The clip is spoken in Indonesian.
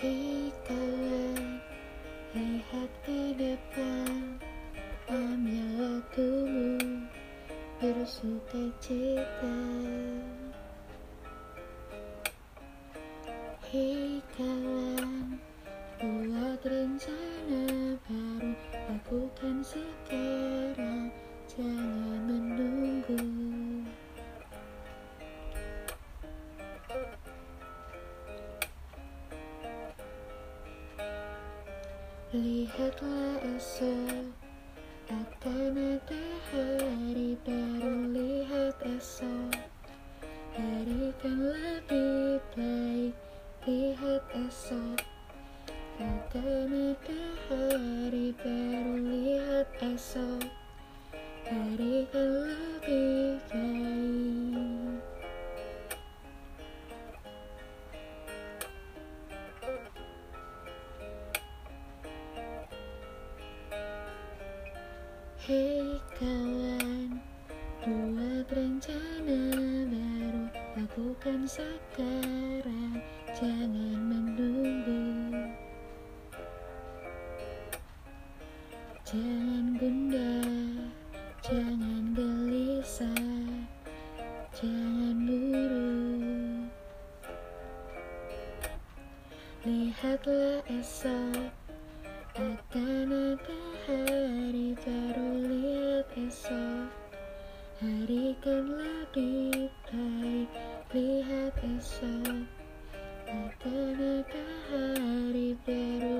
Hei kawan, lihat ke depan Ambil waktumu bersuka cita. Hei kawan, buat rencana baru Lakukan sekarang, Lihatlah esok akan ada hari baru lihat esok kan lebih baik lihat esok Akan ada hari baru lihat esok kan lebih Hei kawan, buat rencana baru Lakukan sekarang, jangan menunggu. Jangan gundah, jangan gelisah Jangan buru. Lihatlah esok akan ada hari baru esok. Hari kan lebih baik lihat esok. Ada hari baru